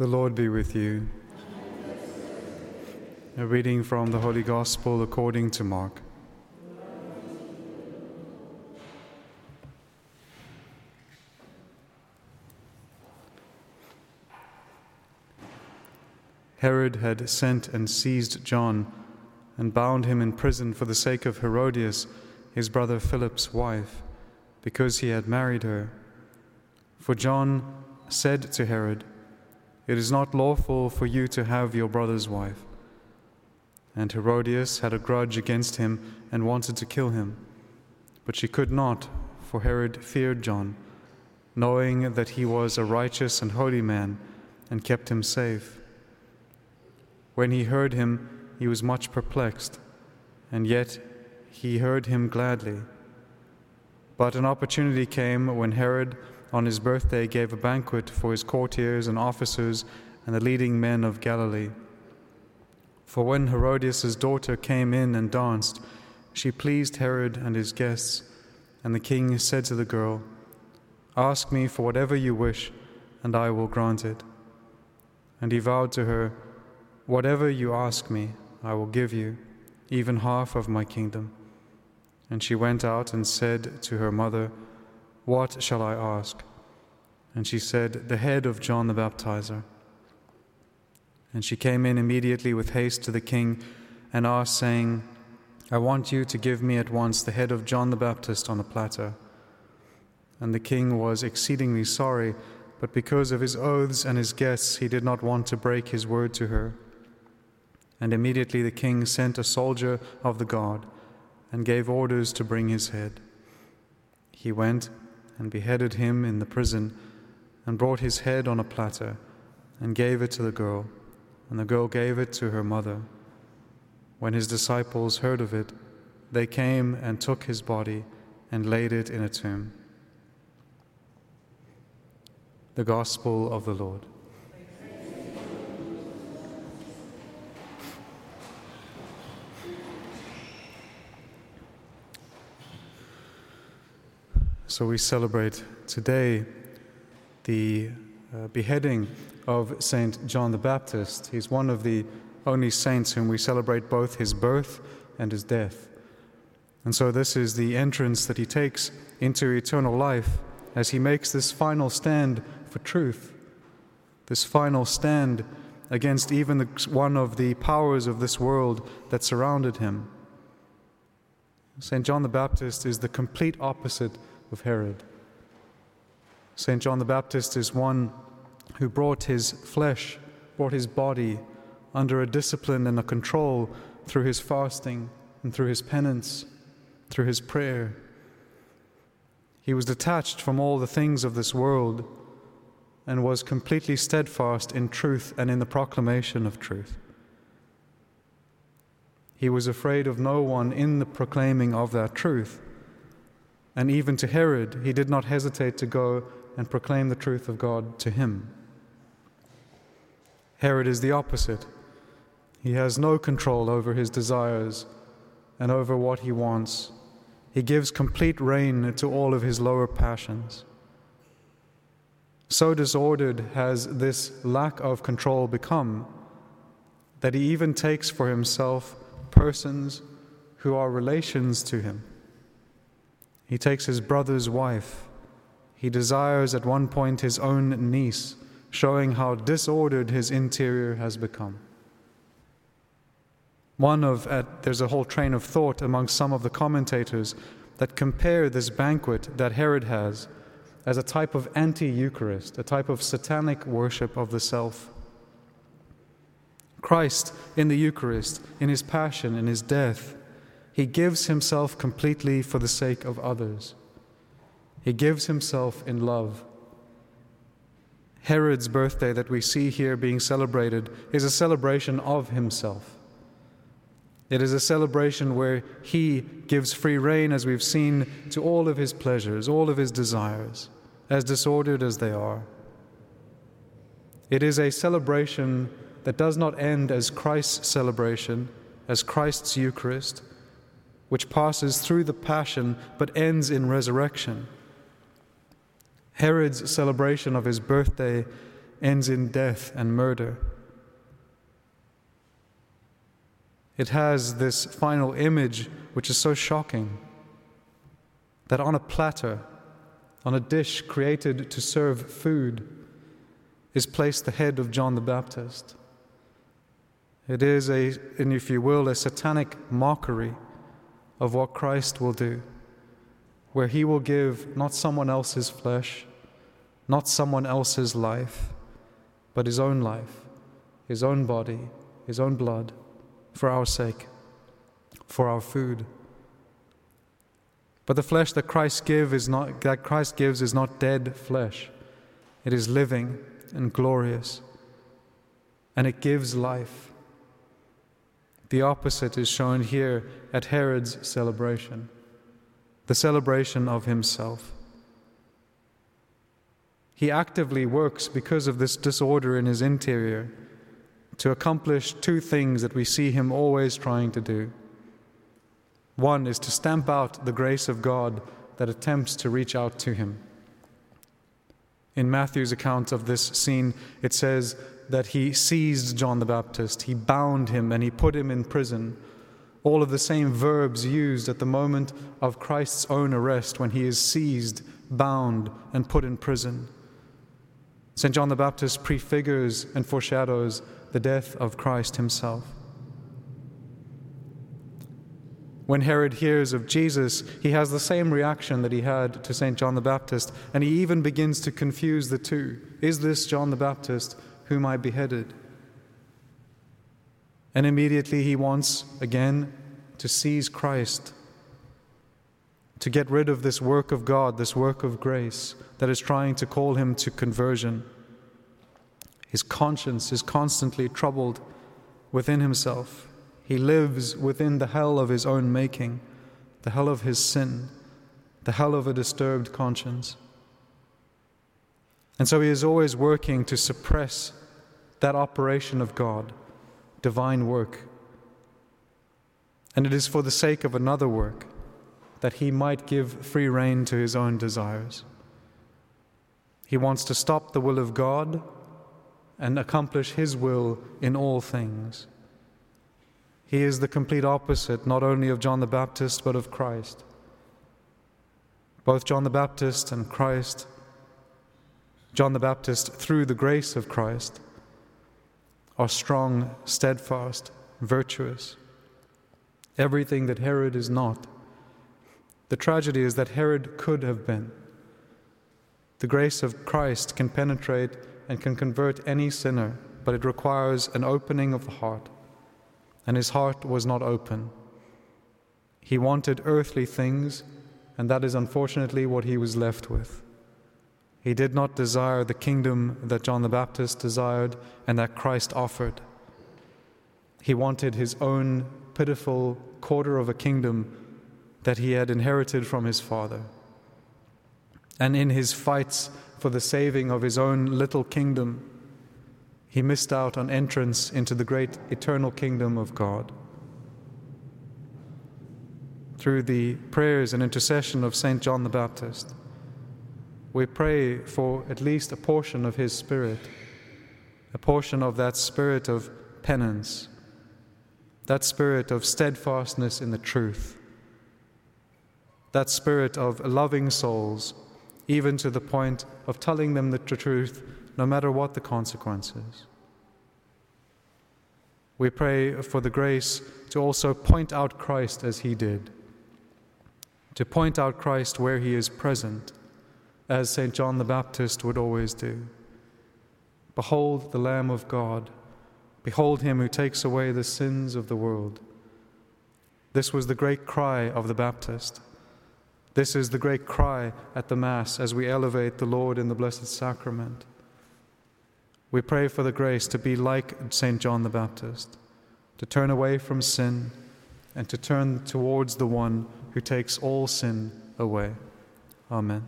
The Lord be with you. A reading from the Holy Gospel according to Mark. Herod had sent and seized John and bound him in prison for the sake of Herodias, his brother Philip's wife, because he had married her. For John said to Herod, It is not lawful for you to have your brother's wife. And Herodias had a grudge against him and wanted to kill him. But she could not, for Herod feared John, knowing that he was a righteous and holy man, and kept him safe. When he heard him, he was much perplexed, and yet he heard him gladly. But an opportunity came when Herod, on his birthday, gave a banquet for his courtiers and officers and the leading men of Galilee. For when Herodias' daughter came in and danced, she pleased Herod and his guests, and the king said to the girl, Ask me for whatever you wish, and I will grant it. And he vowed to her, Whatever you ask me, I will give you, even half of my kingdom. And she went out and said to her mother, What shall I ask? And she said, The head of John the Baptizer. And she came in immediately with haste to the king and asked, saying, I want you to give me at once the head of John the Baptist on a platter. And the king was exceedingly sorry, but because of his oaths and his guests, he did not want to break his word to her. And immediately the king sent a soldier of the guard and gave orders to bring his head. He went and beheaded him in the prison and brought his head on a platter and gave it to the girl, and the girl gave it to her mother. When his disciples heard of it, they came and took his body and laid it in a tomb. The Gospel of the Lord. So we celebrate today the uh, beheading of Saint John the Baptist. He's one of the only saints whom we celebrate both his birth and his death. And so this is the entrance that he takes into eternal life as he makes this final stand for truth, this final stand against even the, one of the powers of this world that surrounded him. St. John the Baptist is the complete opposite of Herod. St. John the Baptist is one who brought his flesh, brought his body under a discipline and a control through his fasting and through his penance, through his prayer. He was detached from all the things of this world and was completely steadfast in truth and in the proclamation of truth. He was afraid of no one in the proclaiming of that truth. And even to Herod, he did not hesitate to go and proclaim the truth of God to him. Herod is the opposite. He has no control over his desires and over what he wants. He gives complete rein to all of his lower passions. So disordered has this lack of control become that he even takes for himself persons who are relations to him. He takes his brother's wife. He desires at one point his own niece, showing how disordered his interior has become. One of, there's a whole train of thought among some of the commentators that compare this banquet that Herod has as a type of anti Eucharist, a type of satanic worship of the self. Christ in the Eucharist, in his passion, in his death, he gives himself completely for the sake of others. He gives himself in love. Herod's birthday that we see here being celebrated is a celebration of himself. It is a celebration where he gives free rein, as we've seen, to all of his pleasures, all of his desires, as disordered as they are. It is a celebration that does not end as Christ's celebration, as Christ's Eucharist, which passes through the passion but ends in resurrection. Herod's celebration of his birthday ends in death and murder. It has this final image which is so shocking that on a platter, on a dish created to serve food, is placed the head of John the Baptist. It is a, and if you will, a satanic mockery of what Christ will do, where he will give not someone else's flesh, not someone else's life, but his own life, his own body, his own blood, for our sake, for our food. But the flesh that Christ give is not that Christ gives is not dead flesh. It is living and glorious. And it gives life. The opposite is shown here at Herod's celebration, the celebration of himself. He actively works because of this disorder in his interior to accomplish two things that we see him always trying to do. One is to stamp out the grace of God that attempts to reach out to him. In Matthew's account of this scene, it says that he seized John the Baptist, he bound him, and he put him in prison. All of the same verbs used at the moment of Christ's own arrest when he is seized, bound, and put in prison. St. John the Baptist prefigures and foreshadows the death of Christ himself. When Herod hears of Jesus, he has the same reaction that he had to St. John the Baptist, and he even begins to confuse the two. Is this John the Baptist whom I beheaded? And immediately he wants again to seize Christ, to get rid of this work of God, this work of grace that is trying to call him to conversion. His conscience is constantly troubled within himself. He lives within the hell of his own making, the hell of his sin, the hell of a disturbed conscience. And so he is always working to suppress that operation of God, divine work. And it is for the sake of another work that he might give free rein to his own desires. He wants to stop the will of God and accomplish his will in all things. He is the complete opposite, not only of John the Baptist, but of Christ. Both John the Baptist and Christ, John the Baptist, through the grace of Christ, are strong, steadfast, virtuous. Everything that Herod is not. The tragedy is that Herod could have been. The grace of Christ can penetrate and can convert any sinner, but it requires an opening of the heart and his heart was not open. He wanted earthly things, and that is unfortunately what he was left with. He did not desire the kingdom that John the Baptist desired and that Christ offered. He wanted his own pitiful quarter of a kingdom that he had inherited from his father. And in his fights for the saving of his own little kingdom, he missed out on entrance into the great eternal kingdom of God. Through the prayers and intercession of St. John the Baptist, we pray for at least a portion of his spirit, a portion of that spirit of penance, that spirit of steadfastness in the truth, that spirit of loving souls, even to the point of telling them the truth no matter what the consequences. We pray for the grace to also point out Christ as he did, to point out Christ where he is present, as St. John the Baptist would always do. Behold the Lamb of God. Behold him who takes away the sins of the world. This was the great cry of the Baptist. This is the great cry at the Mass as we elevate the Lord in the Blessed Sacrament. We pray for the grace to be like St. John the Baptist, to turn away from sin and to turn towards the one who takes all sin away. Amen.